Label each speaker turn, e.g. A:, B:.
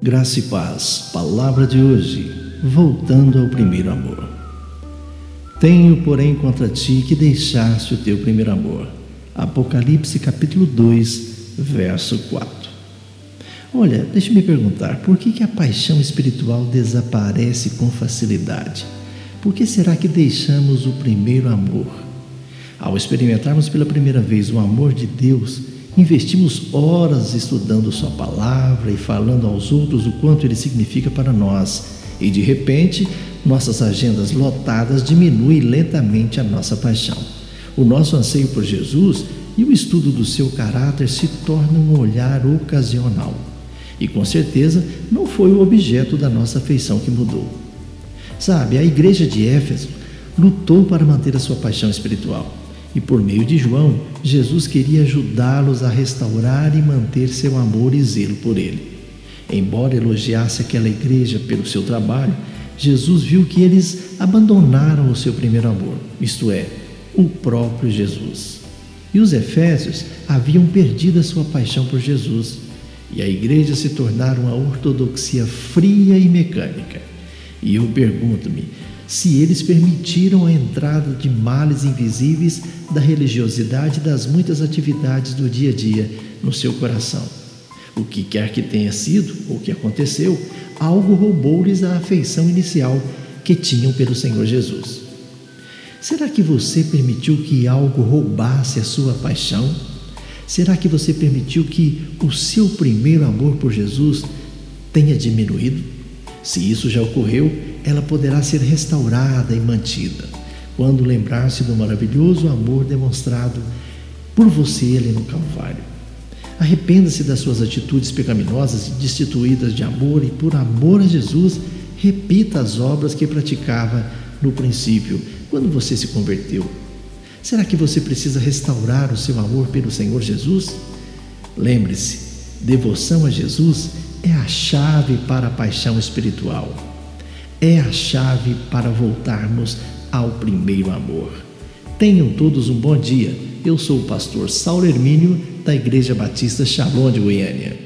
A: Graça e paz, palavra de hoje, voltando ao primeiro amor. Tenho, porém, contra ti que deixaste o teu primeiro amor. Apocalipse capítulo 2, verso 4. Olha, deixa-me perguntar, por que, que a paixão espiritual desaparece com facilidade? Por que será que deixamos o primeiro amor? Ao experimentarmos pela primeira vez o amor de Deus, Investimos horas estudando Sua palavra e falando aos outros o quanto Ele significa para nós, e de repente, nossas agendas lotadas diminuem lentamente a nossa paixão. O nosso anseio por Jesus e o estudo do seu caráter se tornam um olhar ocasional. E com certeza não foi o objeto da nossa afeição que mudou. Sabe, a igreja de Éfeso lutou para manter a sua paixão espiritual. E por meio de João, Jesus queria ajudá-los a restaurar e manter seu amor e zelo por ele. Embora elogiasse aquela igreja pelo seu trabalho, Jesus viu que eles abandonaram o seu primeiro amor, isto é, o próprio Jesus. E os efésios haviam perdido a sua paixão por Jesus, e a igreja se tornara uma ortodoxia fria e mecânica. E eu pergunto-me, se eles permitiram a entrada de males invisíveis da religiosidade e das muitas atividades do dia a dia no seu coração. O que quer que tenha sido ou que aconteceu, algo roubou-lhes a afeição inicial que tinham pelo Senhor Jesus. Será que você permitiu que algo roubasse a sua paixão? Será que você permitiu que o seu primeiro amor por Jesus tenha diminuído? Se isso já ocorreu, ela poderá ser restaurada e mantida quando lembrar-se do maravilhoso amor demonstrado por você ali no Calvário. Arrependa-se das suas atitudes pecaminosas e destituídas de amor e, por amor a Jesus, repita as obras que praticava no princípio, quando você se converteu. Será que você precisa restaurar o seu amor pelo Senhor Jesus? Lembre-se, devoção a Jesus é a chave para a paixão espiritual é a chave para voltarmos ao primeiro amor. Tenham todos um bom dia. Eu sou o pastor Saulo Hermínio, da Igreja Batista Shalom de Goiânia.